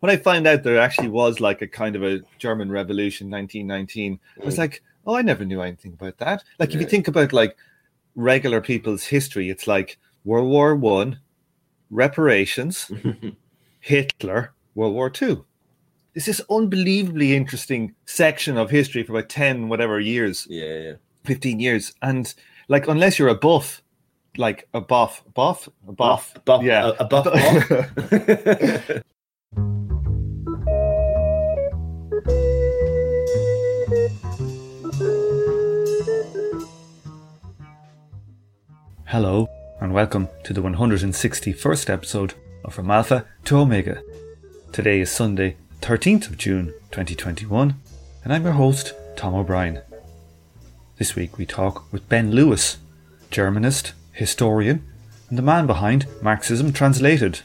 when I found out there actually was like a kind of a German Revolution 1919, I was like, oh, I never knew anything about that. Like, if you think about like regular people's history, it's like World War One, reparations, Hitler, World War Two. It's this unbelievably interesting section of history for about 10 whatever years, yeah, yeah. 15 years. And like, unless you're a buff, like a buff, buff, a buff, buff, yeah, a, a buff. buff. Hello, and welcome to the 161st episode of From Alpha to Omega. Today is Sunday, 13th of June 2021, and I'm your host, Tom O'Brien. This week we talk with Ben Lewis, Germanist, historian, and the man behind Marxism Translated.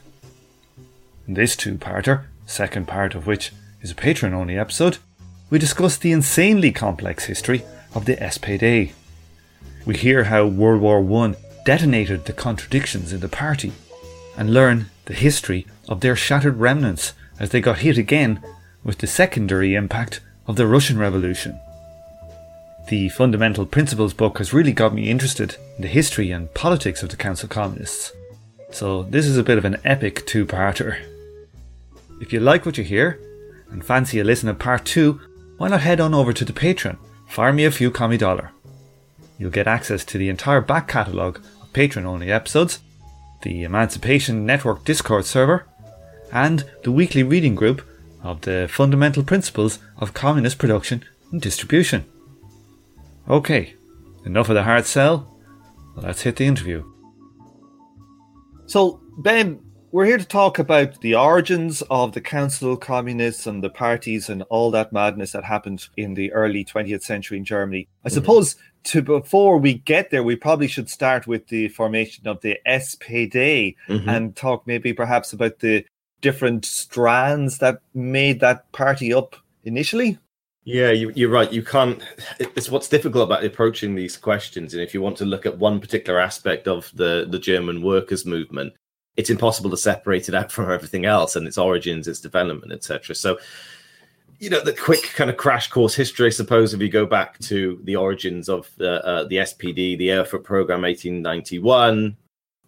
In this two parter, second part of which is a patron only episode, we discuss the insanely complex history of the SPD. We hear how World War I detonated the contradictions in the party and learn the history of their shattered remnants as they got hit again with the secondary impact of the Russian Revolution. The Fundamental Principles book has really got me interested in the history and politics of the Council Communists. So, this is a bit of an epic two parter. If you like what you hear and fancy a listen to part two, why not head on over to the Patreon, fire me a few commie dollar. You'll get access to the entire back catalogue patron only episodes, the Emancipation Network Discord server, and the weekly reading group of the fundamental principles of communist production and distribution. Okay, enough of the hard sell. Let's hit the interview. So, Ben, we're here to talk about the origins of the Council Communists and the parties and all that madness that happened in the early 20th century in Germany. I mm-hmm. suppose to before we get there, we probably should start with the formation of the SPD Mhm. and talk maybe perhaps about the different strands that made that party up initially. Yeah, you, you're right. You can't. It's what's difficult about approaching these questions, and if you want to look at one particular aspect of the the German workers' movement, it's impossible to separate it out from everything else and its origins, its development, etc. So, you know, the quick kind of crash course history, I suppose, if you go back to the origins of the uh, the SPD, the Erfurt Program, 1891,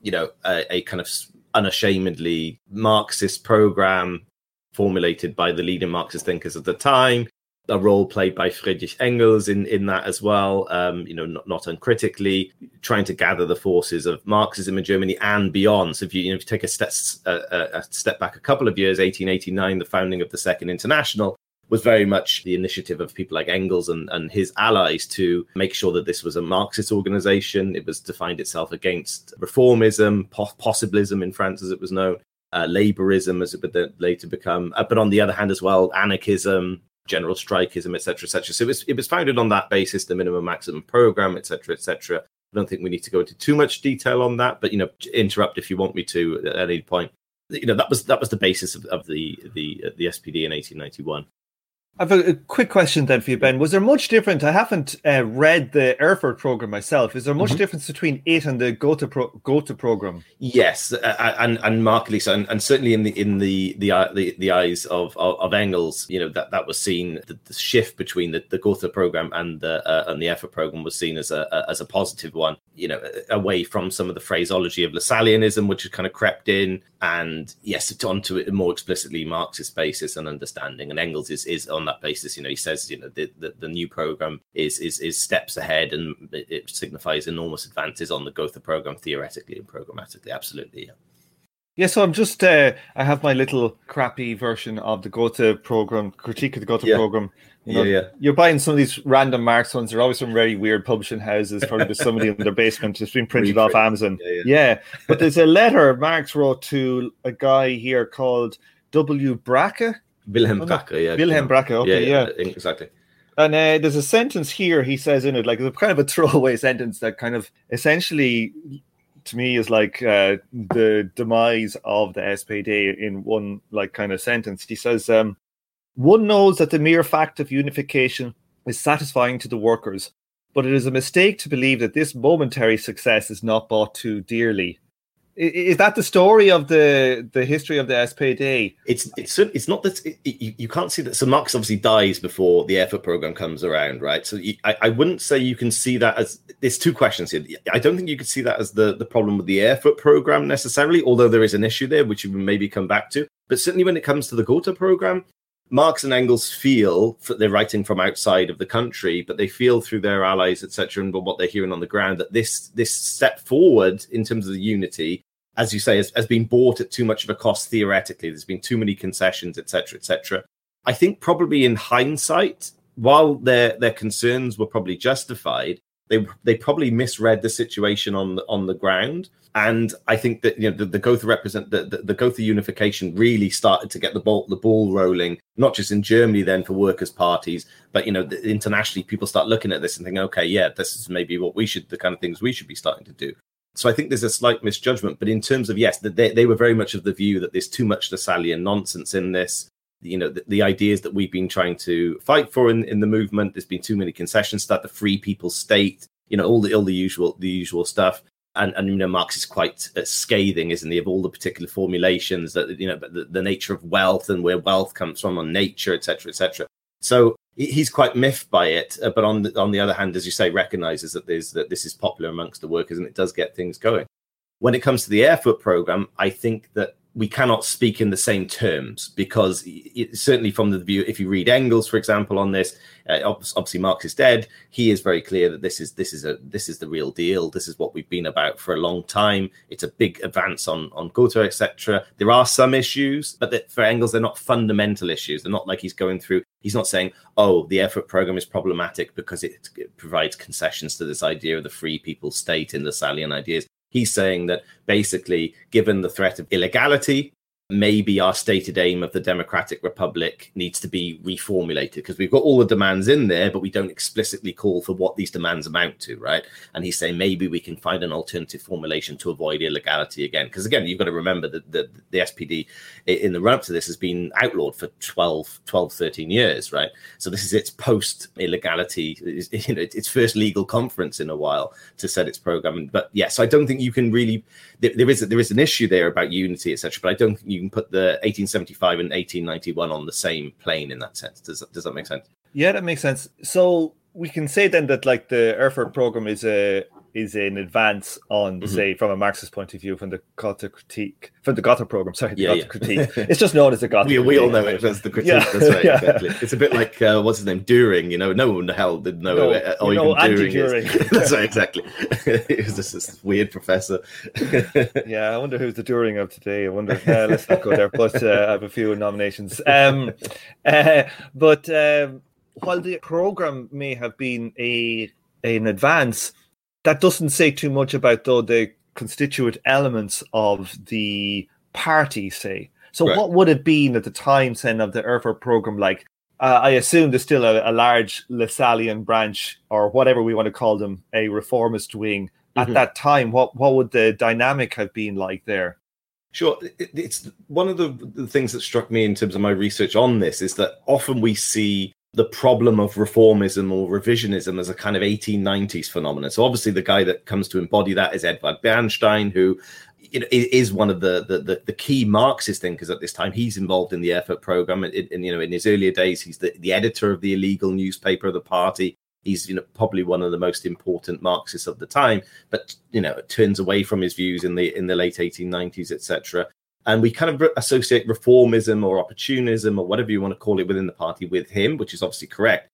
you know, a, a kind of unashamedly Marxist program formulated by the leading Marxist thinkers of the time a role played by Friedrich Engels in, in that as well, um, you know, not, not uncritically, trying to gather the forces of Marxism in Germany and beyond. So if you, you know, if you take a step, a, a step back a couple of years, 1889, the founding of the Second International was very much the initiative of people like Engels and, and his allies to make sure that this was a Marxist organization. It was defined itself against reformism, po- possibilism in France, as it was known, uh, laborism, as it would later become, uh, but on the other hand as well, anarchism, general strikeism, etc., etc. So it was, it was founded on that basis, the minimum maximum program, etc., etc. I don't think we need to go into too much detail on that, but you know, interrupt if you want me to at any point. You know, that was that was the basis of, of the the the SPD in 1891. I have a, quick question then for you, Ben. Was there much difference? I haven't uh, read the Erfurt program myself. Is there much Mhm. difference between it and the Gotha, pro- Gotha program? Yes, uh, and and markedly so, and, and certainly in the in the the eye- the, the eyes of, of of Engels, you know that that was seen the, the shift between the, the Gotha program and the uh, and the Erfurt program was seen as a, a as a positive one. You know, away from some of the phraseology of Lassalleanism, which had kind of crept in, and yes, onto a more explicitly Marxist basis and understanding. And Engels is is on that basis. You know, he says you know the the, the new program is is is steps ahead, and it, it signifies enormous advances on the Gotha program theoretically and programmatically. Absolutely, yeah. Yeah, so I'm just, uh, I have my little crappy version of the Gotha program, critique of the Gotha Yeah. program. You know, yeah, yeah. You're buying some of these random Marx ones. They're always from very weird publishing houses. Probably there's somebody in their basement. It's been printed off Amazon. Yeah, yeah. Yeah, but there's a letter Marx wrote to a guy here called W. Bracke. Wilhelm. Bracke, yeah. Wilhelm Bracke, okay, yeah. exactly. And uh, there's a sentence here he says in it, like it's kind of a throwaway sentence that kind of essentially, to me, is like uh, the demise of the SPD in one like kind of sentence. He says, um, "One knows that the mere fact of unification is satisfying to the workers, but it is a mistake to believe that this momentary success is not bought too dearly. Is that the story of the the history of the SPD? It's it's it's not that it, you, you can't see that. So Marx obviously dies before the Erfurt program comes around, right? So you, I, I wouldn't say you can see that as there's two questions here. I don't think you could see that as the the problem with the Erfurt program necessarily, although there is an issue there which you maybe come back to. But certainly when it comes to the Gotha program, Marx and Engels feel that they're writing from outside of the country, but they feel through their allies, etc., and what they're hearing on the ground that this this step forward in terms of the unity, as you say, has, has been bought at too much of a cost theoretically. There's been too many concessions, etc., etc. I think probably in hindsight, while their their concerns were probably justified, they they probably misread the situation on the, on the ground and I think that you know the, the Gotha represent the, the, the Gotha unification really started to get the ball the ball rolling, not just in Germany then for workers' parties, but you know internationally people start looking at this and thinking, okay, yeah, this is maybe what we should the kind of things we should be starting to do. So I think there's a slight misjudgment, but in terms of yes, they, they were very much of the view that there's too much Lassallean nonsense in this. You know, the, the ideas that we've been trying to fight for in, in the movement. There's been too many concessions. That the free people state, you know, all the all the usual the usual stuff and, and you know Marx is quite uh, scathing, isn't he, of all the particular formulations that you know the, the nature of wealth and where wealth comes from on nature, etc., etc. So he's quite miffed by it, uh, but on the, on the other hand, as you say, recognizes that there's that this is popular amongst the workers and it does get things going. When it comes to the Erfurt program, I think that we cannot speak in the same terms because it, certainly from the view if you read engels for example on this uh, obviously marx is dead. He is very clear that this is this is a this is the real deal. This is what we've been about for a long time. It's a big advance on on Gotha etc there are some issues but that for engels they're not fundamental issues. They're not like he's going through he's not saying oh the Erfurt program is problematic because it, it provides concessions to this idea of the free people state in the Lassallean ideas He's saying that basically, given the threat of illegality, maybe our stated aim of the Democratic Republic needs to be reformulated because we've got all the demands in there, but we don't explicitly call for what these demands amount to, right? And he's saying maybe we can find an alternative formulation to avoid illegality again. Because again, you've got to remember that the, the SPD in the run up to this has been outlawed for 12, 12, 13 years, right? So this is its post illegality, you know, its first legal conference in a while to set its program. But yes, yeah, so I don't think you can really, there, there is, there is an issue there about unity, etc. But I don't think you you can put the 1875 and 1891 on the same plane in that sense. Does does that make sense? Yeah, that makes sense. So we can say then that like the Erfurt program is a is an advance on, mm-hmm. say, from a Marxist point of view, from the Gotha critique, from the Gotha program. Sorry, the yeah, Gotha yeah. critique. It's just known as the Gotha. we, we all know it as the critique. Yeah. That's right. yeah. Exactly. It's a bit like uh, what's his name, Dühring. You know, no one in the hell did know. No, uh, or even Dühring. that's right. Exactly. he was just this weird professor. yeah, I wonder who's the Dühring of today. I wonder. Uh, let's not go there. But uh, I have a few nominations. Um, uh, but um, while the program may have been a an advance that doesn't say too much about though the constituent elements of the party, say. So right. what would it been at the time then of the Erfurt program like? Uh, I assume there's still a, a, large Lassallean branch or whatever we want to call them, a reformist wing. At mm-hmm. that time, what what would the dynamic have been like there? Sure, it's one of the things that struck me in terms of my research on this is that often we see the problem of reformism or revisionism as a kind of 1890s phenomenon. So obviously the guy that comes to embody that is Edward Bernstein, who you know, is one of the, the, the key Marxist thinkers at this time. He's involved in the Erfurt program, and, you know, in his earlier days, he's the, the editor of the illegal newspaper of the party. He's you know probably one of the most important Marxists of the time, but you know turns away from his views in the in the late 1890s, etc and we kind of associate reformism or opportunism or whatever you want to call it within the party with him, which is obviously correct.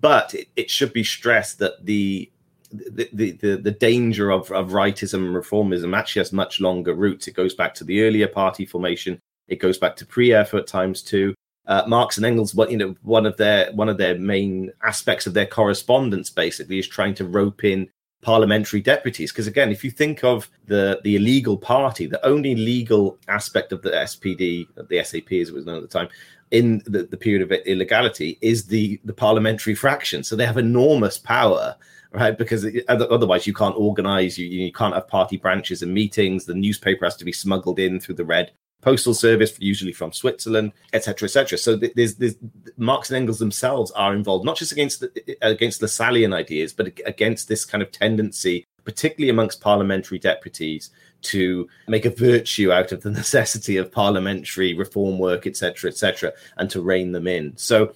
But it, it should be stressed that the the, the, the danger of, of rightism and reformism actually has much longer roots. It goes back to the earlier party formation. It goes back to pre-Erfurt times too. Uh, Marx and Engels, you know, one of their one of their main aspects of their correspondence basically is trying to rope in parliamentary deputies. Because again, if you think of the the illegal party, the only legal aspect of the SPD, the SAP as it was known at the time, in the, the period of illegality is the the parliamentary fraction. So they have enormous power. Right, because otherwise you can't organize, you, you can't have party branches and meetings. The newspaper has to be smuggled in through the red postal service, usually from Switzerland, etc., etc. So there's, there's Marx and Engels themselves are involved, not just against the, against the Lassallean ideas, but against this kind of tendency, particularly amongst parliamentary deputies, to make a virtue out of the necessity of parliamentary reform work, etc., etc., and to rein them in. So,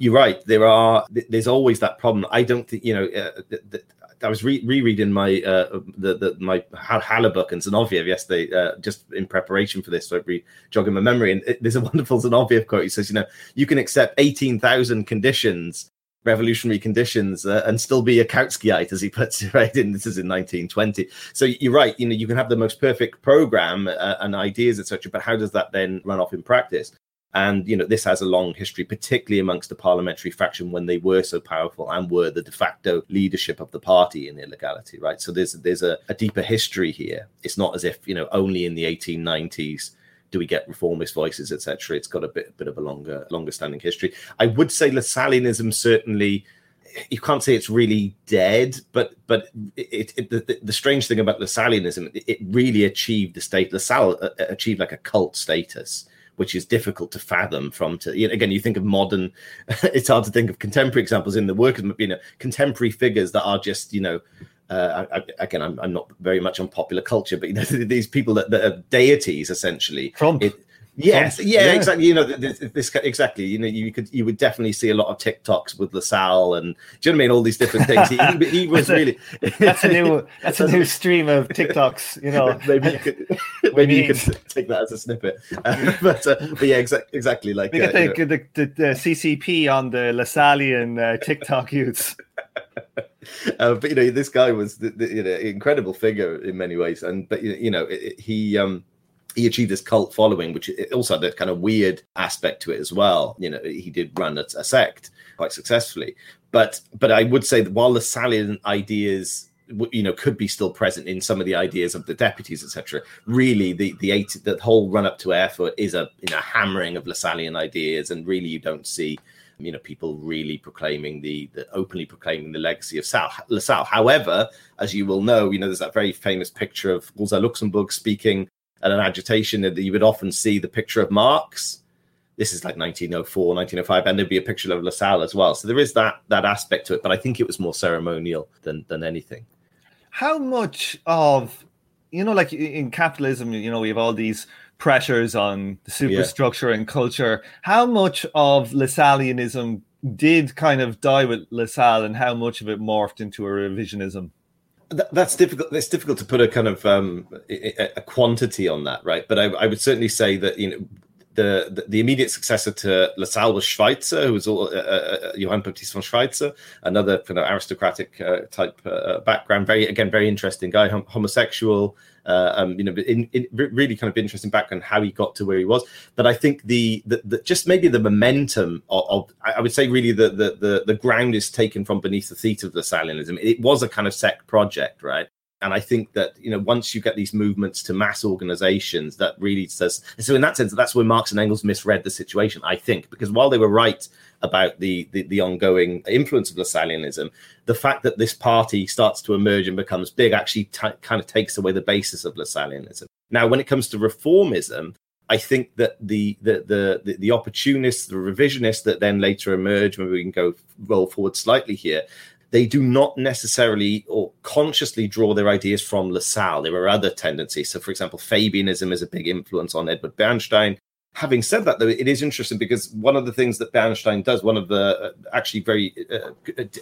you're right. There are. There's always that problem. I don't think you know. Uh, I was re- rereading my uh, the, the my Haller and Zinoviev yesterday, uh, just in preparation for this, so re jogging my memory. And it, there's a wonderful Zinoviev quote. He says, "You know, you can accept eighteen thousand conditions revolutionary conditions uh, and still be a Kautskyite, as he puts it, right? In this is in 1920. So you're right. You know, you can have the most perfect program uh, and ideas, etc. But how does that then run off in practice? And you know, this has a long history, particularly amongst the parliamentary faction when they were so powerful and were the de facto leadership of the party in illegality, right? So there's there's a, a deeper history here. It's not as if you know only in the 1890s do we get reformist voices, etc. It's got a bit, bit of a longer, longer standing history. I would say Lassalleanism certainly. You can't say it's really dead, but but it, it, the, the strange thing about Lassalleanism, it really achieved the state. Lassalle uh, uh, achieved like a cult status, which is difficult to fathom. From to again, you think of modern. it's hard to think of contemporary examples in the work of you know contemporary figures that are just you know uh, I, again, I'm, I'm, not very much on popular culture, but you know, these people that, that are deities essentially. Trump. It, yes, Yeah, yeah, exactly. You know, this, this, exactly. You know, you could you would definitely see a lot of TikToks with Lassalle and do you know what I mean? All these different things. He, he, was that's really a, that's a new that's a new stream of TikToks. You know, maybe you could maybe you could take that as a snippet. Uh, but, uh, but yeah, exactly, exactly. Like uh, the, you know. the, the, the, CCP on the Lassallean uh, TikTok youths. uh, but you know, this guy was the, the, you know incredible figure in many ways, and but you know, it, it, he um he achieved this cult following, which also had a kind of weird aspect to it as well. You know, he did run a, a sect quite successfully, but but I would say that while the Salian ideas you know could be still present in some of the ideas of the deputies etc really the the eight the whole run up to erfurt is a you know hammering of lassallean ideas and really you don't see you know, people really proclaiming the, the openly proclaiming the legacy of Sal, Lassalle. However, as you will know, you know, there's that very famous picture of Rosa Luxemburg speaking at an agitation that you would often see the picture of Marx. This is like 1904, 1905, and there'd be a picture of Lassalle as well. So there is that that aspect to it, but I think it was more ceremonial than than anything. How much of you know, like in capitalism, you know, we have all these pressures on the superstructure yeah. and culture. How much of Lassalleanism did kind of die with Lassalle and how much of it morphed into a revisionism? That, that's difficult. It's difficult to put a kind of um, a, a, quantity on that, right? But I, I, would certainly say that you know. The, the, immediate successor to Lassalle was Schweitzer, who was all, uh, uh, uh, Johann Baptist von Schweitzer, another kind of aristocratic type background. Very again, very interesting guy, hom- homosexual, uh, um, you know, in, in, really kind of interesting background how he got to where he was. But I think the, the, the just maybe the momentum of, of, I would say really the, the the the ground is taken from beneath the feet of the Lassalleanism. It was a kind of sect project, right? And I think that you know once you get these movements to mass organizations, that really says. So in that sense, that's where Marx and Engels misread the situation. I think because while they were right about the the, the ongoing influence of Lassalleanism, the fact that this party starts to emerge and becomes big actually t- kind of takes away the basis of Lassalleanism. Now, when it comes to reformism, I think that the the the, the opportunists, the revisionists that then later emerge, maybe we can go roll forward slightly here, they do not necessarily or consciously draw their ideas from Lassalle. There are other tendencies. So, for example, Fabianism is a big influence on Edward Bernstein. Having said that, though, it is interesting because one of the things that Bernstein does, one of the uh, actually very uh,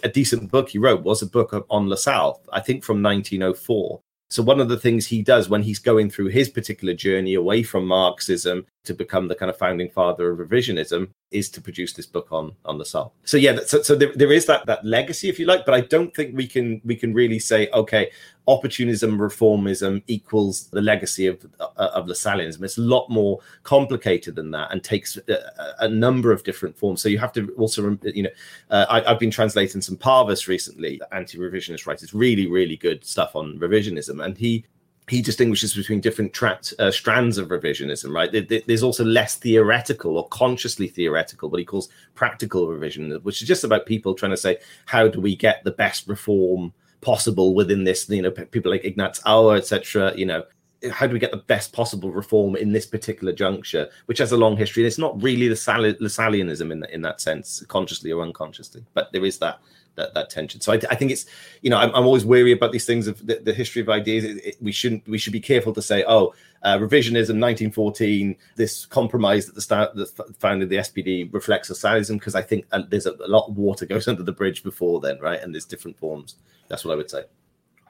a decent book he wrote was a book on Lassalle, I think from 1904. So one of the things he does when he's going through his particular journey away from Marxism to become the kind of founding father of revisionism is to produce this book on on Lassalle. So yeah, so, so there, there is that that legacy, if you like, but I don't think we can we can really say okay, opportunism, reformism equals the legacy of uh, of Lassalleanism. It's a lot more complicated than that and takes a, a number of different forms. So you have to also you know uh, I, have been translating some Parvus recently, anti-revisionist writers, really really good stuff on revisionism, and he he distinguishes between different tra- uh, strands of revisionism, right? There's also less theoretical or consciously theoretical, what he calls practical revision, which is just about people trying to say, how do we get the best reform possible within this? You know, people like Ignaz Auer, etc. You know, how do we get the best possible reform in this particular juncture, which has a long history? And it's not really the Lassalleanism in, in that sense, consciously or unconsciously, but there is that that, that tension. So I, I think it's, you know, I'm, I'm, always wary about these things of the, the history of ideas. It, it, we shouldn't, we should be careful to say, oh, uh, revisionism, 1914, this compromise that the start, the founding of the SPD reflects a socialism, because I think uh, there's a, a lot of water goes under the bridge before then, right? And there's different forms. That's what I would say.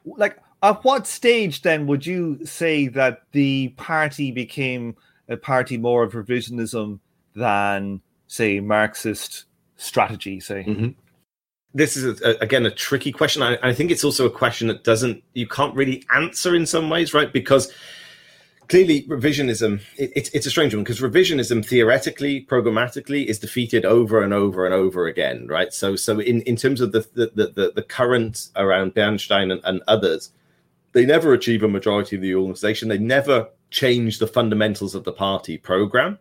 Like, at what stage then would you say that the party became a party more of revisionism than, say, Marxist strategy? Say, mm-hmm. This is a, again a tricky question. I, I think it's also a question that doesn't you can't really answer in some ways, right? Because clearly revisionism it, it, it's a strange one because revisionism theoretically programmatically is defeated over and over and over again right so so in in terms of the the the, the current around bernstein and, and others they never achieve a majority of the organization. They never change the fundamentals of the party program,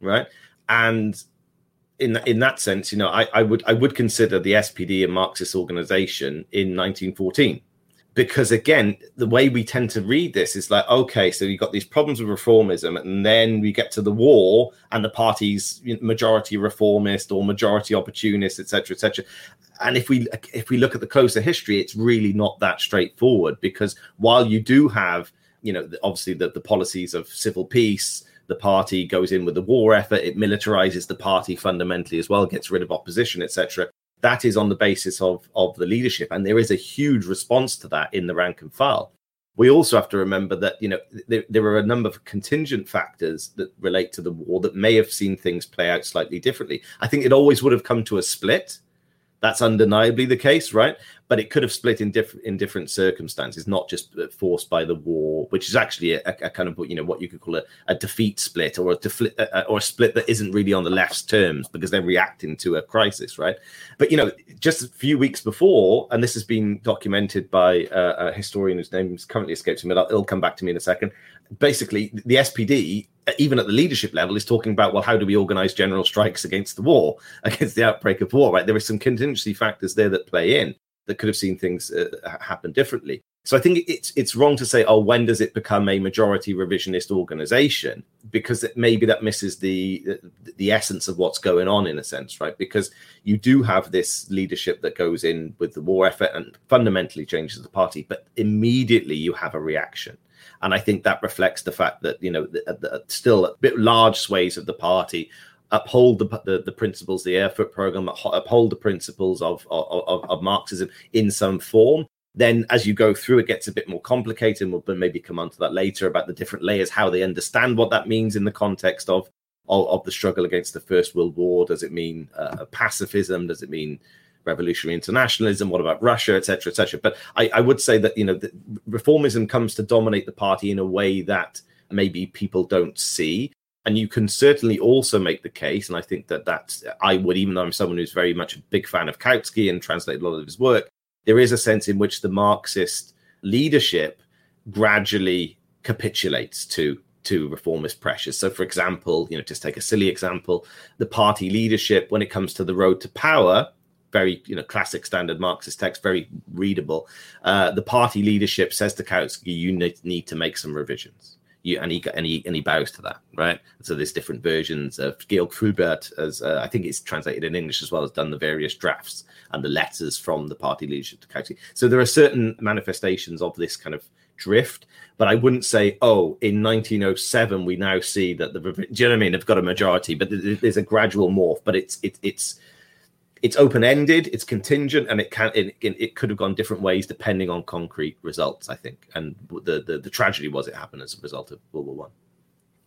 right? And in in that sense, you know, I, I would I would consider the SPD a Marxist organization in 1914 because again the way we tend to read this is like okay so you've got these problems with reformism and then we get to the war and the party's majority reformist or majority opportunist etc etc and if we if we look at the closer history, it's really not that straightforward because while you do have, you know, obviously the, the policies of civil peace, the party goes in with the war effort, it militarizes the party fundamentally as well, gets rid of opposition, etc. That is on the basis of of the leadership, and there is a huge response to that in the rank and file. We also have to remember that you know there, there are a number of contingent factors that relate to the war that may have seen things play out slightly differently. I think it always would have come to a split that's undeniably the case, right? But it could have split in different in different circumstances, not just uh, forced by the war, which is actually a, a kind of you know what you could call a, a defeat split or a, defli- a, or a split that isn't really on the left's terms because they're reacting to a crisis, right? But you know, just a few weeks before, and this has been documented by a historian whose name is currently escapes me, but it'll come back to me in a second. Basically, the SPD even at the leadership level, is talking about well, how do we organize general strikes against the war, against the outbreak of war? Right, there are some contingency factors there that play in that could have seen things uh, happen differently. So I think it's it's wrong to say, oh, when does it become a majority revisionist organization? Because maybe that misses the the essence of what's going on in a sense, right? Because you do have this leadership that goes in with the war effort and fundamentally changes the party, but immediately you have a reaction and I think that reflects the fact that you know the, the, still a bit large sways of the party uphold the, the, the principles, the Erfurt program, uphold the principles of, of, of Marxism in some form. Then, as you go through, it gets a bit more complicated. And we'll maybe come on to that later about the different layers, how they understand what that means in the context of of, of the struggle against the First World War. Does it mean uh, pacifism? Does it mean revolutionary internationalism what about russia etc etc but I, I, would say that you know reformism comes to dominate the party in a way that maybe people don't see and you can certainly also make the case and i think that that's i would even though i'm someone who's very much a big fan of kautsky and translated a lot of his work there is a sense in which the marxist leadership gradually capitulates to to reformist pressures. So, for example, you know, just take a silly example, the party leadership, when it comes to the road to power, very you know classic standard Marxist text, very readable. Uh, the party leadership says to Kautsky, "You need to make some revisions." You, and he and he and he bows to that, right? So there's different versions of Georg Fülberth, as uh, I think it's translated in English as well, has done the various drafts and the letters from the party leadership to Kautsky. So there are certain manifestations of this kind of drift, but I wouldn't say, oh, in 1907 we now see that the do you know what I mean? They've got a majority, but there's a gradual morph. But it's it, it's it's open ended, it's contingent, and it can it, it could have gone different ways depending on concrete results. I think, and the the, the tragedy was it happened as a result of World War One.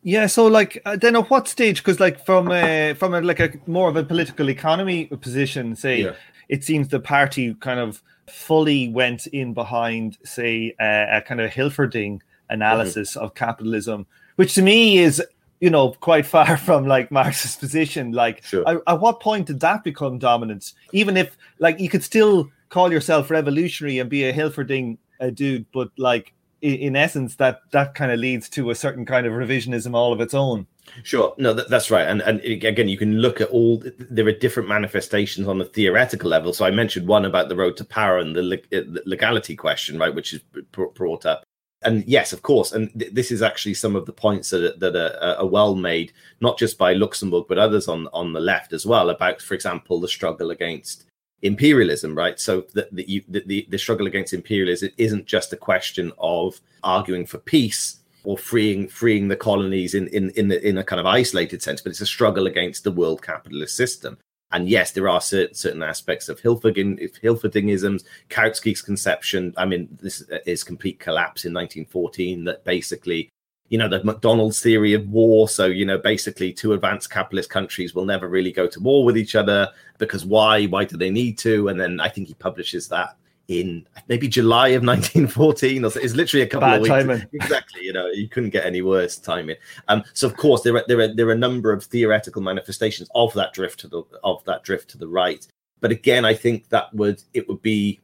Yeah, so like uh, then at what stage? Because like from a from a like a more of a political economy position, say yeah. it seems the party kind of fully went in behind, say, uh, a kind of Hilferding analysis mm-hmm. of capitalism, which to me is you know, quite far from like Marx's position. Like, sure. at, at what point did that become dominant? Even if, like, you could still call yourself revolutionary and be a Hilferding a dude, but like, in, in essence, that that kind of leads to a certain kind of revisionism all of its own. Sure, no, that, that's right, and and again, you can look at all. There are different manifestations on the theoretical level. So I mentioned one about the road to power and the, uh, the legality question, right, which is brought up and yes, of course, and th- this is actually some of the points that are, that are, are, well made, not just by Luxemburg but others on on the left as well. About, for example, the struggle against imperialism, right? So the the, the the struggle against imperialism isn't just a question of arguing for peace or freeing freeing the colonies in in in, the, in a kind of isolated sense, but it's a struggle against the world capitalist system. And yes, there are certain, certain aspects of Hilferding, Hilferdingisms, Kautsky's conception. I mean, this is uh, complete collapse in 1914 that basically you know the McDonald's theory of war. So you know basically two advanced capitalist countries will never really go to war with each other because why? Why do they need to? And then I think he publishes that in maybe July of 1914 or so. It's literally a couple Bad of weeks. Timing. Exactly. You know, you couldn't get any worse timing. Um, so of course there are there are there are a number of theoretical manifestations of that drift to the of that drift to the right. But again, I think that would it would be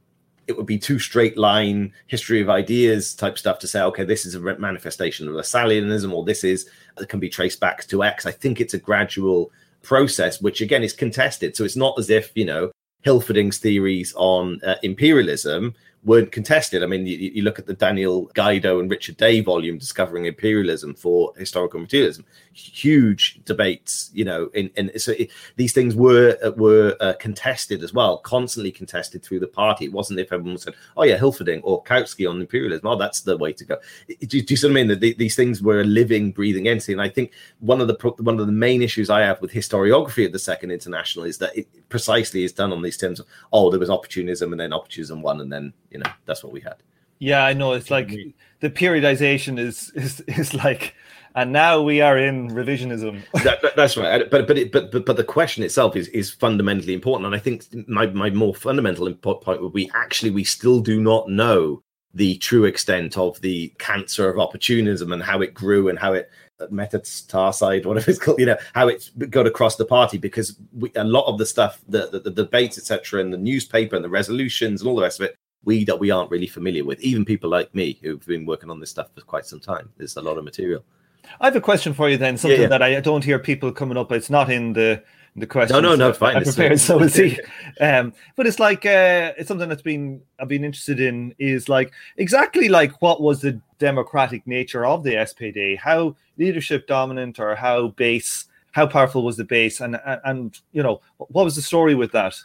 it would be too straight line history of ideas type stuff to say, okay, this is a manifestation of Lassalleanism, or this is it can be traced back to X. I think it's a gradual process, which again is contested. So it's not as if you know Hilferding's theories on uh, imperialism weren't contested. I mean, you, you, look at the Daniel Gaido and Richard Day volume, Discovering Imperialism for Historical Materialism, huge debates, you know, in, in so it, these things were uh, were uh, contested as well, constantly contested through the party. It wasn't if everyone said, oh yeah, Hilferding or Kautsky on imperialism, oh, that's the way to go. Do, do you see what I mean? That the, these things were a living, breathing entity. And I think one of the one of the main issues I have with historiography of the Second International is that it precisely is done on these terms of, oh, there was opportunism and then opportunism won and then you know that's what we had. Yeah, I know. It's like the periodization is is is like, and now we are in revisionism. that, that, that's right. But but, it, but but but the question itself is is fundamentally important, and I think my my more fundamental point would be actually we still do not know the true extent of the cancer of opportunism and how it grew and how it uh, metastarside, whatever it's called, you know, how it got across the party because we, a lot of the stuff, the, the, the debates, etc., and the newspaper and the resolutions and all the rest of it we that we aren't really familiar with. Even people like me who've been working on this stuff for quite some time. There's a lot of material. I have a question for you then. Something yeah, yeah. that I don't hear people coming up. It's not in the the question. No, no, no, fine. I prepared, so we'll see. Um, but it's like uh, it's something that's been I've been interested in is like exactly like what was the democratic nature of the SPD? How leadership dominant or how base? How powerful was the base? And and, and you know what was the story with that?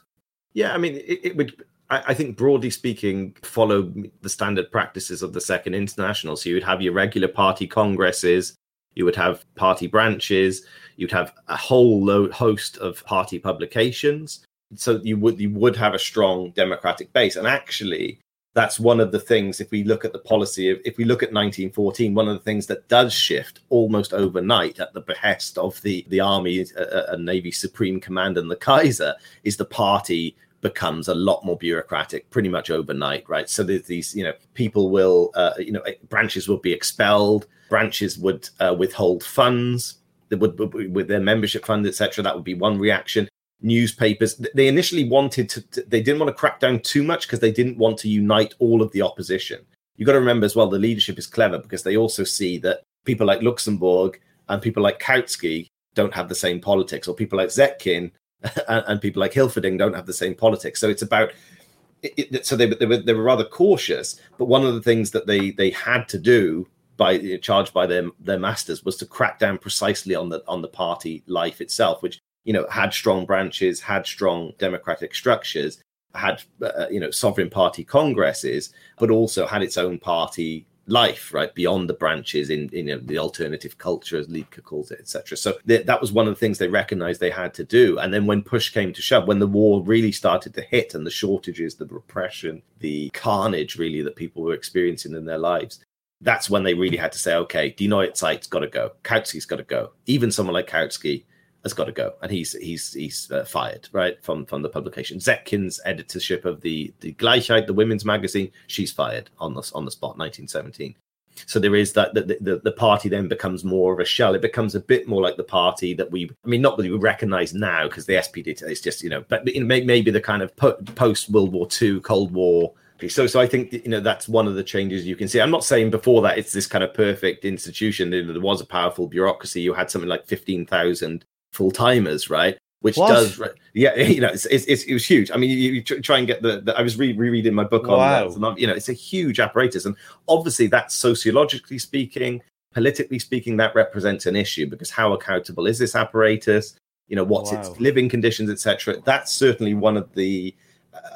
Yeah, I mean, it, it would I, think broadly speaking, follow the standard practices of the Second International. So you would have your regular party congresses, you would have party branches, you'd have a whole host of party publications. So you would you would have a strong democratic base. And actually, that's one of the things. If we look at the policy of, if we look at 1914, one of the things that does shift almost overnight at the behest of the the army uh, uh and navy supreme command and the Kaiser is the party becomes a lot more bureaucratic pretty much overnight, right? So there's these, you know, people will, uh, you know, branches would be expelled, branches would uh, withhold funds, that would with their membership fund, etc. That would be one reaction. Newspapers, they initially wanted to, they didn't want to crack down too much because they didn't want to unite all of the opposition. You've got to remember as well, the leadership is clever because they also see that people like Luxemburg and people like Kautsky don't have the same politics, or people like Zetkin and, people like Hilferding don't have the same politics. So it's about it, it, so they, they were they were rather cautious. But one of the things that they they had to do by charged by their their masters was to crack down precisely on the on the party life itself, which you know had strong branches, had strong democratic structures, had uh, you know sovereign party congresses, but also had its own party life right beyond the branches in, in you know, the alternative culture as Lidtke calls it etc so th- that was one of the things they recognized they had to do. And then when push came to shove when the war really started to hit and the shortages the repression the carnage really that people were experiencing in their lives that's when they really had to say okay Neue Zeit's got to go. Kautsky's got to go. Even someone like Kautsky has got to go, and he's he's he's uh, fired right from from the publication. Zetkin's editorship of the the Gleichheit, the women's magazine, she's fired on the on the spot, 1917. So there is that the, the, the party then becomes more of a shell. It becomes a bit more like the party that we, I mean, not that we recognize now because the SPD is just you know, but maybe the kind of post World War II, Cold War so, so I think you know that's one of the changes you can see. I'm not saying before that it's this kind of perfect institution. There was a powerful bureaucracy. You had something like fifteen thousand full timers, right? Which what? does, yeah, you know, it's, it's, it's, it was huge. I mean, you, you try and get the, the I was re- rereading my book on wow. that, and you know, it's a huge apparatus, and obviously, that's sociologically speaking, politically speaking, that represents an issue because how accountable is this apparatus? You know, what's wow. its living conditions, etc. That's certainly one of the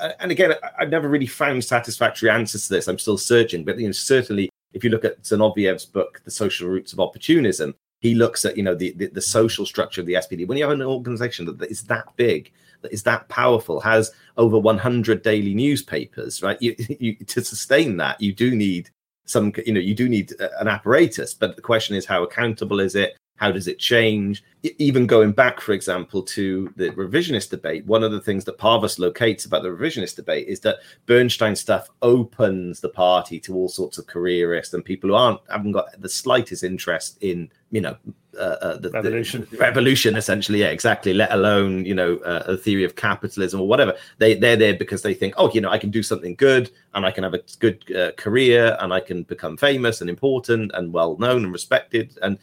uh, and again, I've never really found satisfactory answers to this. I'm still searching, but you know, certainly if you look at Zinoviev's book, The Social Roots of Opportunism, he looks at you know the, the, the social structure of the SPD. When you have an organization that is that big, that is that powerful, has over 100 daily newspapers, right? You, you to sustain that, you do need some, you know, you do need an apparatus. But the question is, how accountable is it? How does it change? Even going back, for example, to the revisionist debate, one of the things that Parvus locates about the revisionist debate is that Bernstein stuff opens the party to all sorts of careerists and people who aren't haven't got the slightest interest in, you know, uh, uh, the revolution. The revolution, essentially, yeah, exactly. Let alone, you know, uh, a theory of capitalism or whatever. They they're there because they think, oh, you know, I can do something good and I can have a good uh, career and I can become famous and important and well known and respected and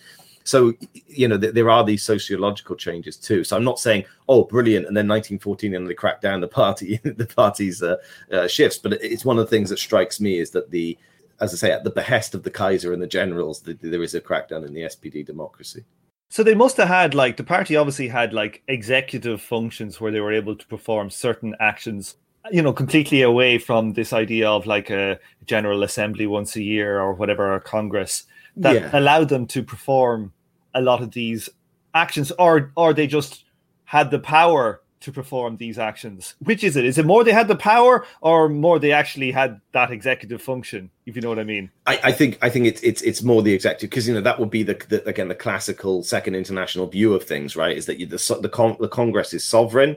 so, you know, th- there are these sociological changes too. So I'm not saying, oh, brilliant, and then 1914 and they crack down the party, the party's uh, uh, shifts. But it's one of the things that strikes me is that the, as I say, at the behest of the Kaiser and the generals, the, there is a crackdown in the SPD democracy. So they must have had like the party obviously had like executive functions where they were able to perform certain actions you know completely away from this idea of like a general assembly once a year or whatever or congress that yeah. allowed them to perform a lot of these actions, or or they just had the power to perform these actions. Which is it? Is it more they had the power, or more they actually had that executive function? If you know what I mean. I, I think I think it's it's it's more the executive because you know that would be the, the, again the classical second international view of things, right? Is that you, the the, con, the Congress is sovereign.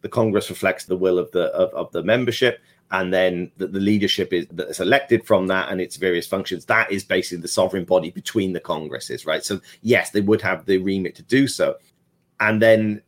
The Congress reflects the will of the of, of the membership, and then the, the leadership is that's elected from that and its various functions that is basically the sovereign body between the congresses right? So yes they would have the remit to do so. And then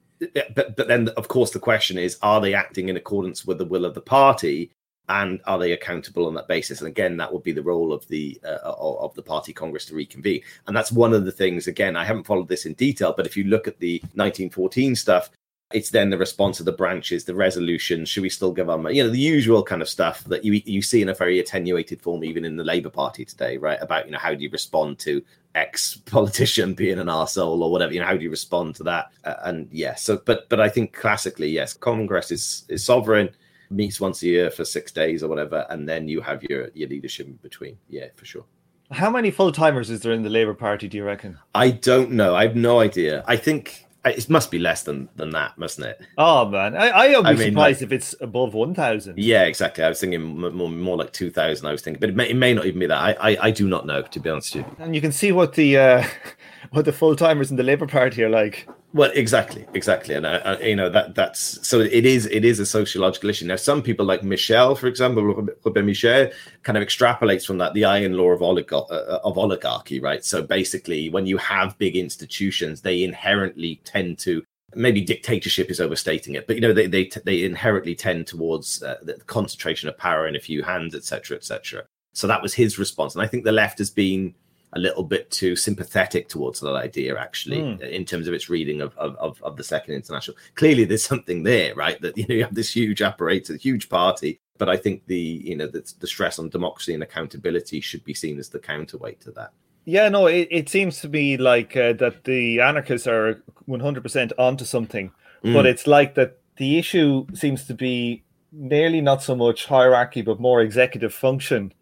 but but then of course the question is are they acting in accordance with the will of the party? And are they accountable on that basis? And again that would be the role of the uh, of the party congress to reconvene. And that's one of the things again i haven't followed this in detail but if you look at the 1914 stuff it's then the response of the branches, the resolution. Should we still give them, you know, the usual kind of stuff that you you see in a very attenuated form, even in the Labour Party today, right? About you know how do you respond to ex politician being an arsehole or whatever, you know, how do you respond to that? Uh, and yeah, so but but I think classically, yes, Congress is is sovereign, meets once a year for six days or whatever, and then you have your your leadership in between. Yeah, for sure. How many full timers is there in the Labour Party? Do you reckon? I don't know. I have no idea. I think it must be less than than that, mustn't it? Oh man, I, I would be I mean, surprised like, if it's above one thousand. Yeah, exactly. I was thinking more, more like two thousand. I was thinking, but it may, it may, not even be that. I, I, I do not know, to be honest with you. And you can see what the uh, what the full timers in the Labour Party are like. Well, exactly, exactly, and uh, uh, you know that that's so it is it is a sociological issue. Now, some people like Michel, for example, Robert Michel, kind of extrapolates from that the iron law of, oligar- uh, of oligarchy, right? So basically, when you have big institutions, they inherently tend to maybe dictatorship is overstating it, but you know they they they inherently tend towards uh, the concentration of power in a few hands, etc., etc. So that was his response, and I think the left has been a little bit too sympathetic towards that idea, actually, mm. in terms of its reading of, of, of, the Second International. Clearly, there's something there, right? That you know you have this huge apparatus, huge party, but I think the you know the, the stress on democracy and accountability should be seen as the counterweight to that. Yeah, no, it, it seems to me like uh, that the anarchists are 100% onto something, mm. but it's like that the issue seems to be nearly not so much hierarchy, but more executive function.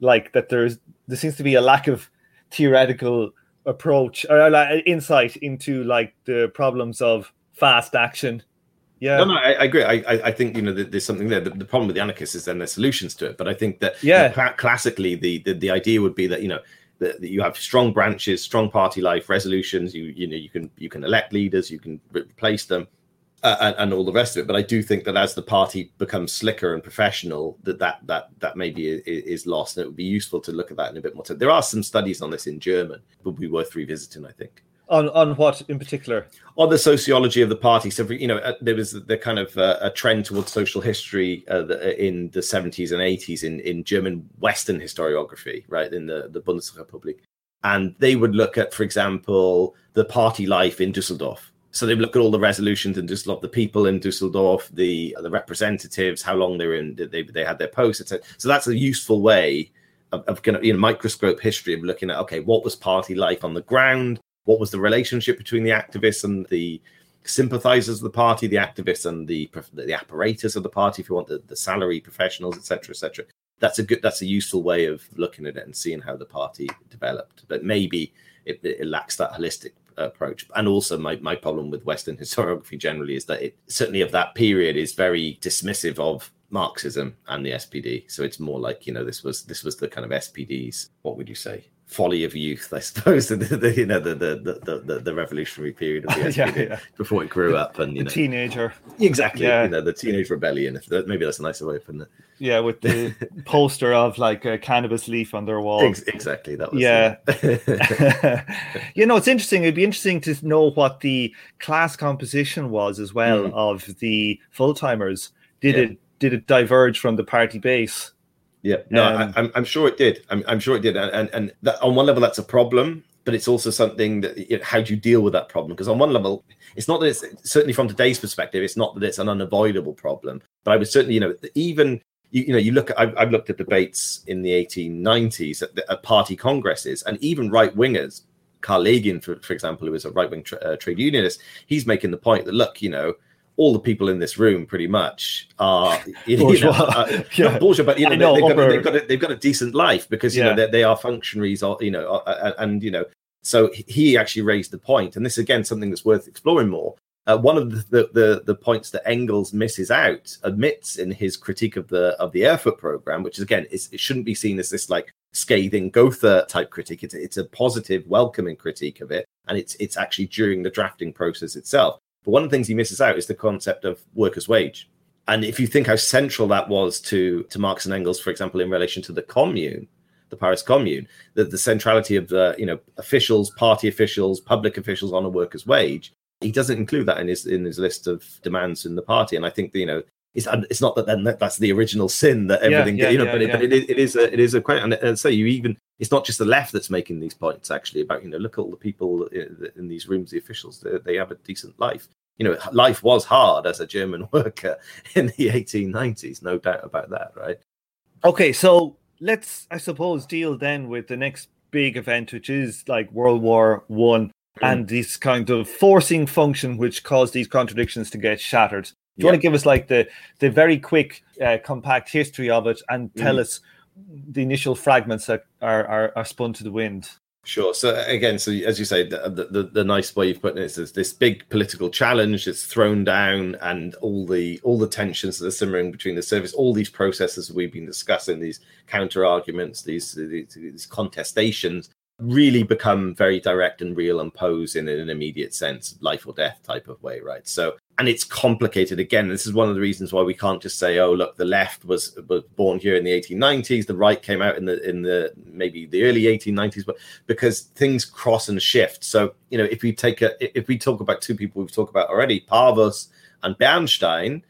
Like that, there's there seems to be a lack of theoretical approach or like insight into like the problems of fast action. Yeah, no, no, I, I agree. I, I think you know there's something there. The, the, problem with the anarchists is then there's solutions to it. But I think that yeah, you know, classically the, the the idea would be that you know that, that you have strong branches, strong party life, resolutions. You you know you can you can elect leaders, you can replace them, uh, and, and, all the rest of it. But I do think that as the party becomes slicker and professional, that that that that maybe is, is lost, and it would be useful to look at that in a bit more time. There are some studies on this in German, would be worth revisiting. I think. On on what in particular? On the sociology of the party. So, for, you know, uh, there was the kind of uh, a trend towards social history uh, the, in the 70s and 80s in, in German Western historiography, right, in the, the Bundesrepublik. And they would look at, for example, the party life in Dusseldorf. So they look at all the resolutions in Dusseldorf, the people in Dusseldorf, the the representatives, how long they were in, they, they had their posts, etc. So that's a useful way of, of kind of you know microscope history of looking at okay, what was party life on the ground? what was the relationship between the activists and the sympathizers of the party, the activists, and the the apparatus of the party. If you want the, the salary professionals, etc., etc. That's a good. That's a useful way of looking at it and seeing how the party developed. But maybe it, it lacks that holistic approach. And also, my, my problem with Western historiography generally is that it certainly of that period is very dismissive of Marxism and the SPD. So it's more like you know this was this was the kind of SPD's what would you say folly of youth, I suppose. the, the, you know the the, the the the revolutionary period of the SPD yeah, yeah. before it grew up and you the know teenager. Exactly. Yeah. You know the teenage rebellion. If maybe that's a nicer way of putting it. Yeah, with the poster of like a cannabis leaf on their wall. Ex- exactly. That was. Yeah. you know, it's interesting. It'd be interesting to know what the class composition was as well mm. of the full timers. Did it did it diverge from the party base? Yeah, no, um, I, am I'm, I'm sure it did. I'm, I'm sure it did, and and, and that, on one level that's a problem, but it's also something that you know, how do you deal with that problem? Because on one level, it's not that it's certainly from today's perspective, it's not that it's an unavoidable problem, but I would certainly, you know, even you, you know, you look at I've, I've, looked at debates in the 1890s at, at party congresses, and even right wingers. Karl Legien, for, for example, who was a right wing tra- uh, trade unionist, he's making the point that look, you know, all the people in this room pretty much are you know, uh, yeah. bourgeois, but you know, know they, have got, they've, got a, they've got a decent life because you yeah. know they, they, are functionaries, or you know, uh, uh, and you know, so he actually raised the point, and this is again something that's worth exploring more. Uh, one of the, the, the the points that Engels misses out, admits in his critique of the of the Erfurt program, which is again, it shouldn't be seen as this like scathing Gotha type critique. It's, it's a positive, welcoming critique of it, and it's it's actually during the drafting process itself. But one of the things he misses out is the concept of workers' wage. And if you think how central that was to, to Marx and Engels, for example, in relation to the commune, the Paris Commune, the, the centrality of the you know officials, party officials, public officials on a worker's wage, he doesn't include that in his in his list of demands in the party. And I think you know it's it's not that then that's the original sin that everything yeah, yeah, you know, yeah, but, it, but it, it is a it is a question. And, and so you even it's not just the left that's making these points actually about you know look at all the people in, in these rooms, the officials, they, they have a decent life you know, life was hard as a German worker in the 1890s, no doubt about that, right? Okay, so let's, I suppose, deal then with the next big event, which is like World War One, mm. and this kind of forcing function which caused these contradictions to get shattered. Do you yeah. want to give us like the the very quick, uh, compact history of it, and tell mm. us the initial fragments that are, are, are spun to the wind? Sure. So again, so as you say, the, the, the nice way you've put it is this, this big political challenge that's thrown down, and all the all the tensions that are simmering between the service, all these processes we've been discussing, these counter arguments, these, these, these contestations, really become very direct and real and pose in an immediate sense, life or death type of way, right? So, and it's complicated. Again, this is one of the reasons why we can't just say, "Oh, look, the left was was born here in the 1890s, the right came out in the in the maybe the early 1890s," but because things cross and shift. So, you know, if we take a if we talk about two people we've talked about already, Parvus and Bernstein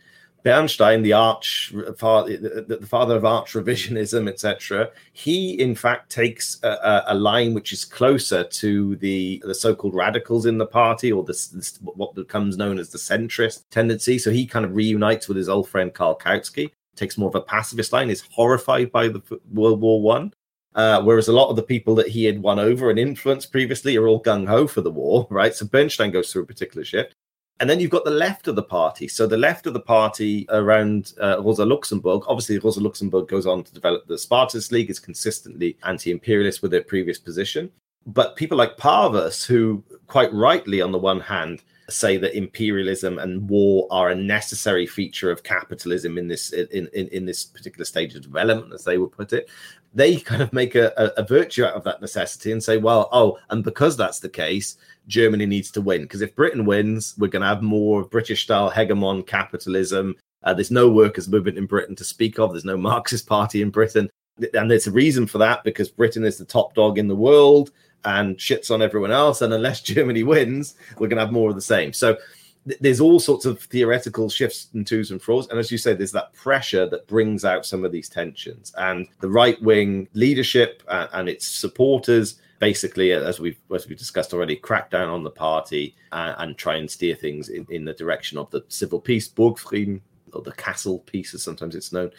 Bernstein, the arch father, the father of arch revisionism, etc., he in fact takes a, a, line which is closer to the the so-called radicals in the party, or this, this, what becomes known as the centrist tendency. So he kind of reunites with his old friend Karl Kautsky, takes more of a pacifist line, is horrified by the World War One. Uh, whereas a lot of the people that he had won over and influenced previously are all gung ho for the war, right? So Bernstein goes through a particular shift. And then you've got the left of the party. So the left of the party around uh, Rosa Luxemburg, obviously Rosa Luxemburg goes on to develop the Spartacus League, is consistently anti-imperialist with their previous position. But people like Parvus, who quite rightly, on the one hand, say that imperialism and war are a necessary feature of capitalism in this in, in, in this particular stage of development, as they would put it. They kind of make a, a, a virtue out of that necessity and say, well, oh, and because that's the case, Germany needs to win. Because if Britain wins, we're going to have more British style hegemon capitalism. Uh, there's no workers' movement in Britain to speak of. There's no Marxist party in Britain. And there's a reason for that because Britain is the top dog in the world and shits on everyone else. And unless Germany wins, we're going to have more of the same. So th- there's all sorts of theoretical shifts and twos and fro's. And as you say, there's that pressure that brings out some of these tensions. And the right wing leadership uh, and its supporters basically, as we've as we discussed already, crack down on the party and, and try and steer things in, in the direction of the civil peace, Burgfrieden, or the castle peace, as sometimes it's known.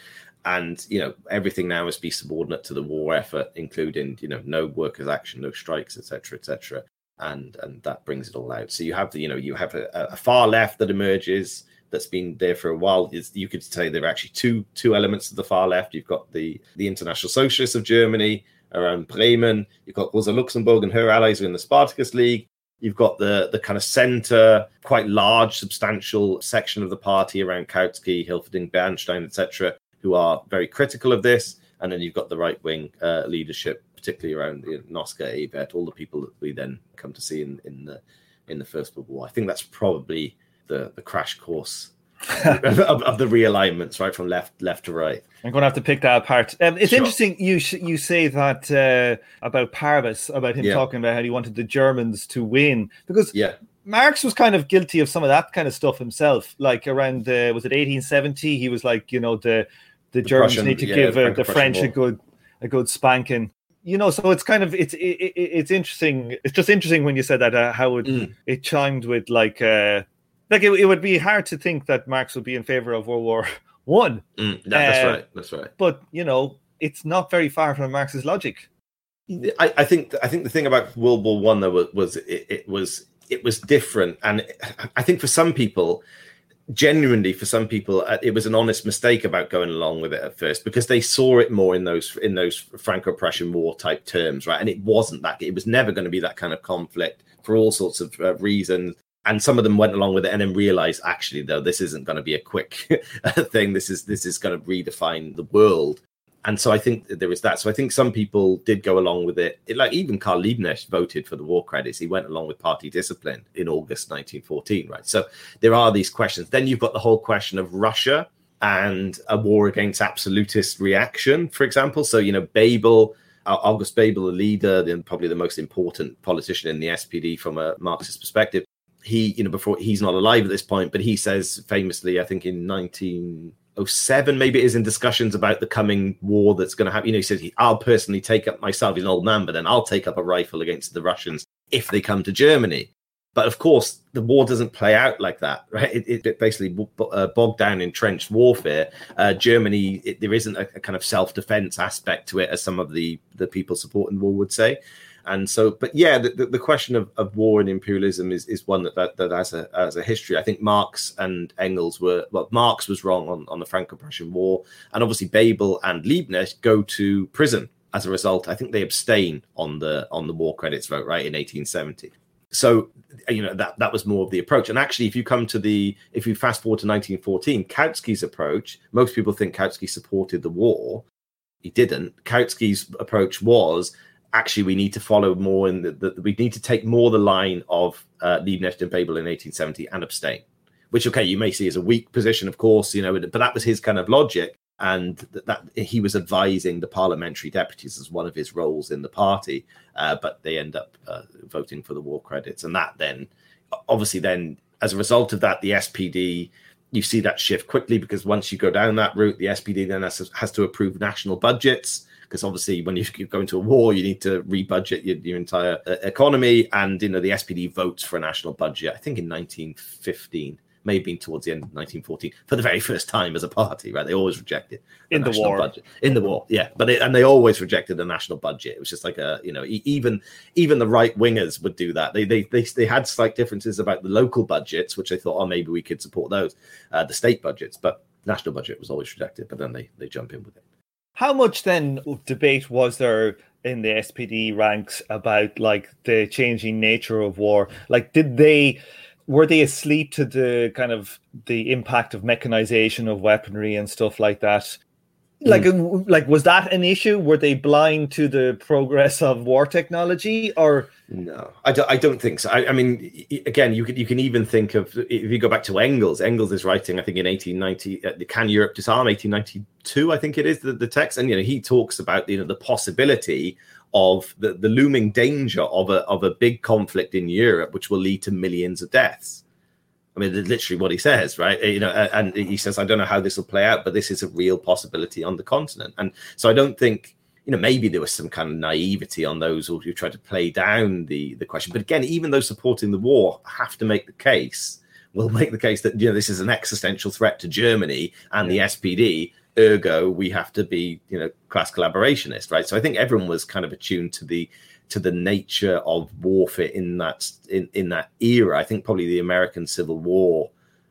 And you know everything now must be subordinate to the war effort, including you know no workers' action, no strikes, etc., etc. and and that brings it all out. So you have the you know you have a, a far left that emerges that's been there for a while. Is you could say there are actually two two elements of the far left. You've got the the International Socialists of Germany around Bremen. You've got Rosa Luxemburg and her allies are in the Spartacus League. You've got the the kind of centre, quite large, substantial section of the party around Kautsky, Hilferding, Bernstein, etc., who are very critical of this. And then you've got the right wing uh, leadership, particularly around you know, Noske, all the people that we then come to see in, in the in the First World War. I think that's probably the the crash course of, of, the realignments, right from left left to right. I'm going to have to pick that apart. Um, it's sure. interesting you sh- you say that uh, about Parvus, about him yeah. talking about how he wanted the Germans to win because yeah. Marx was kind of guilty of some of that kind of stuff himself. Like around uh, was it 1870? He was like, you know, the the, the Germans Prussian, need to yeah, give the, uh, the French war. a good a good spanking. You know, so it's kind of it's it, it, it's interesting. It's just interesting when you said that uh, how it mm. it chimed with like. Uh, like it, it would be hard to think that Marx would be in favor of World War One. Mm, that's uh, right. That's right. But you know, it's not very far from Marx's logic. I, I think I think the thing about World War One though was, was it, it was it was different, and I think for some people, genuinely for some people uh, it was an honest mistake about going along with it at first because they saw it more in those in those franco-prussian war type terms right? And it wasn't that it was never going to be that kind of conflict for all sorts of uh, reasons. And some of them went along with it and then realized actually though this isn't going to be a quick thing. This is this is going to redefine the world and so i think there is that. So i think some people did go along with it. it like even karl liebknecht voted for the war credits. He went along with party discipline in august 1914 right? So there are these questions. Then you've got the whole question of russia and a war against absolutist reaction for example. So you know Bebel uh, August Bebel, the leader, and probably the most important politician in the SPD from a Marxist perspective, he, you know, before he's not alive at this point, but he says famously, I think in 1907, maybe it is in discussions about the coming war that's going to happen. You know, he says, I'll personally take up myself, he's an old man, but then I'll take up a rifle against the Russians if they come to Germany. But of course, the war doesn't play out like that, right? It, it basically uh, bogged down in trench warfare. Uh, Germany, it, there isn't a, a kind of self defense aspect to it, as some of the, the people supporting the war would say and so but yeah the, the, question of, of war and imperialism is, is one that, that that has a as a history. I think marx and engels were well marx was wrong on, on the franco-prussian war. And obviously bebel and liebknecht go to prison as a result. I think they abstain on the on the war credits vote right in 1870 so you know that that was more of the approach. And actually if you come to the if you fast forward to 1914 kautsky's approach most people think kautsky supported the war. He didn't. Kautsky's approach was actually we need to follow more in the, we need to take more the line of uh, Liebknecht and Bebel in 1870 and abstain. Which okay, you may see as a weak position, of course, you know, but that was his kind of logic, and that, that he was advising the parliamentary deputies as one of his roles in the party. Uh, but they end up uh, voting for the war credits, and that then, obviously, then as a result of that, the SPD you see that shift quickly because once you go down that route, the SPD then has, has to approve national budgets because obviously when you go into a war, you need to rebudget your, your entire uh, economy. And you know the SPD votes for a national budget. I think in 1915 may have been towards the end of 1914 for the very first time as a party, right? They always rejected the in the war budget in the war, yeah. But it, and they always rejected the national budget. It was just like a you know even even the right wingers would do that. They they they they had slight differences about the local budgets, which they thought, oh, maybe we could support those, uh, the state budgets, but national budget was always rejected. But then they they jump in with it. How much then debate was there in the SPD ranks about like the changing nature of war? Like, did they were they asleep to the kind of the impact of mechanization of weaponry and stuff like that? Like mm. like was that an issue? Were they blind to the progress of war technology or? No i don't, I don't think so. I, I, mean again you can you can even think of if you go back to engels engels is writing i think in 1890 uh, can europe disarm 1892 i think it is the, the text and you know he talks about you know the possibility of the, the looming danger of a of a big conflict in europe which will lead to millions of deaths I mean, literally what he says, right? You know, and he says, I don't know how this will play out, but this is a real possibility on the continent. And so I don't think, you know, maybe there was some kind of naivety on those who tried to play down the the question. But again, even those supporting the war have to make the case, will make the case that you know this is an existential threat to Germany and yeah. the SPD. Ergo, we have to be, you know, class collaborationist, right? So I think everyone was kind of attuned to the to the nature of warfare in that in, in that era. I think probably the American Civil War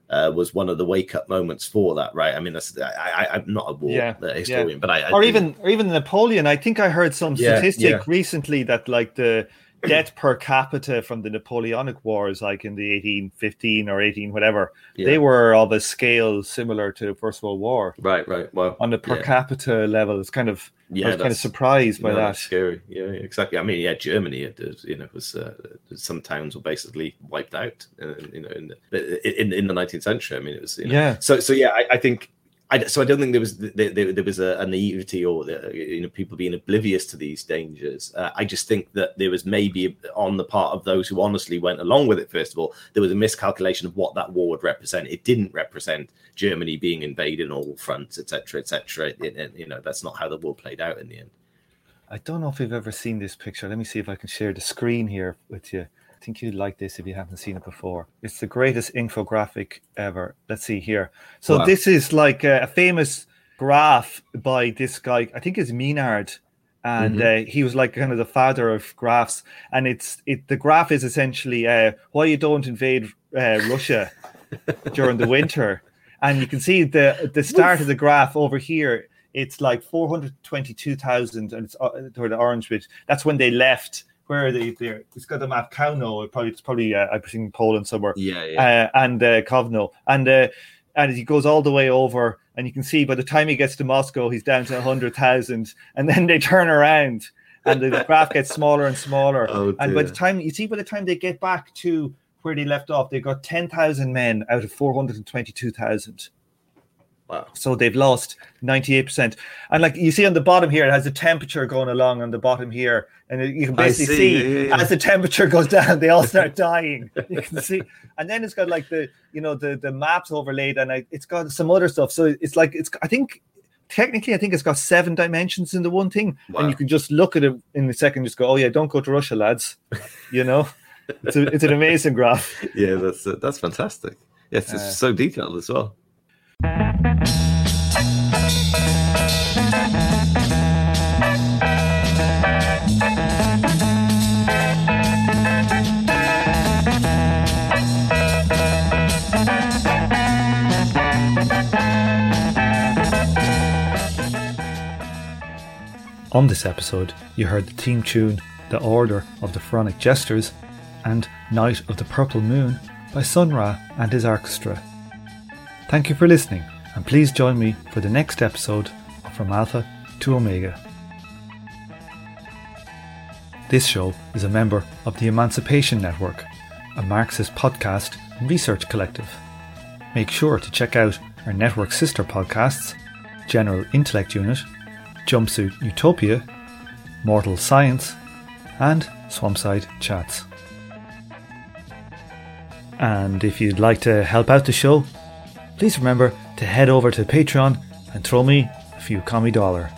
uh, was one of the wake up moments for that, right? I mean, that's, I, am not a war yeah, historian, yeah. but I, I or even or even Napoleon. I think I heard some yeah, statistic recently that like the debt per capita from the Napoleonic Wars, like in the 1815 or 18 whatever, they were of a scale similar to the First World War. Right, right. Well, on the per capita level, it's kind of yeah, I was kind of surprised by that. Scary, yeah, exactly. I mean, yeah, Germany, it, you know, was uh, some towns were basically wiped out, uh, you know, in the, in, in the 19th century. I mean, it was, you know, yeah. So, so yeah, I, I think I, so I don't think there was there, there was a, a naivety or the, you know people being oblivious to these dangers. Uh, I just think that there was maybe on the part of those who honestly went along with it. First of all, there was a miscalculation of what that war would represent. It didn't represent Germany being invaded on all fronts, etc., etc. You know that's not how the war played out in the end. I don't know if you've ever seen this picture. Let me see if I can share the screen here with you. I think you'd like this if you haven't seen it before. It's the greatest infographic ever. Let's see here. So wow. this is like a, a, famous graph by this guy. I think it's Minard, and mm-hmm. uh, he was like kind of the father of graphs. And it's it the graph is essentially uh, why you don't invade uh, Russia during the winter. And you can see the the start of the graph over here. It's like four hundred twenty-two thousand, and it's uh, toward the orange bit. That's when they left where are they there? It's got them at Kauno. Probably it's probably uh, I think Poland somewhere. Yeah, yeah. Uh, and uh, Kovno, and uh, and he goes all the way over, and you can see by the time he gets to Moscow, he's down to hundred thousand, and then they turn around, and the, graph gets smaller and smaller. Oh, and by the time you see, by the time they get back to where they left off, they've got ten thousand men out of four hundred and twenty-two thousand. Wow. So they've lost 98%. And like you see on the bottom here, it has a temperature going along on the bottom here. And you can basically see, see yeah, yeah. as the temperature goes down, they all start dying. You can see. And then it's got like the, you know, the, the maps overlaid and it's got some other stuff. So it's like, it's, I think, technically, I think it's got seven dimensions in the one thing. Wow. And you can just look at it in a second, just go, oh yeah, don't go to Russia, lads. You know, it's, a, it's an amazing graph. Yeah, that's, uh, that's fantastic. Yes, it's uh, so detailed as well. On this episode, you heard the theme tune The Order of the Pharaonic Jesters and Night of the Purple Moon by Sun Ra and his orchestra. Thank you for listening, and please join me for the next episode of From Alpha to Omega. This show is a member of the Emancipation Network, a Marxist podcast and research collective. Make sure to check out our network sister podcasts General Intellect Unit, Jumpsuit Utopia, Mortal Science, and Swampside Chats. And if you'd like to help out the show, please remember to head over to Patreon and throw me a few commie dollar.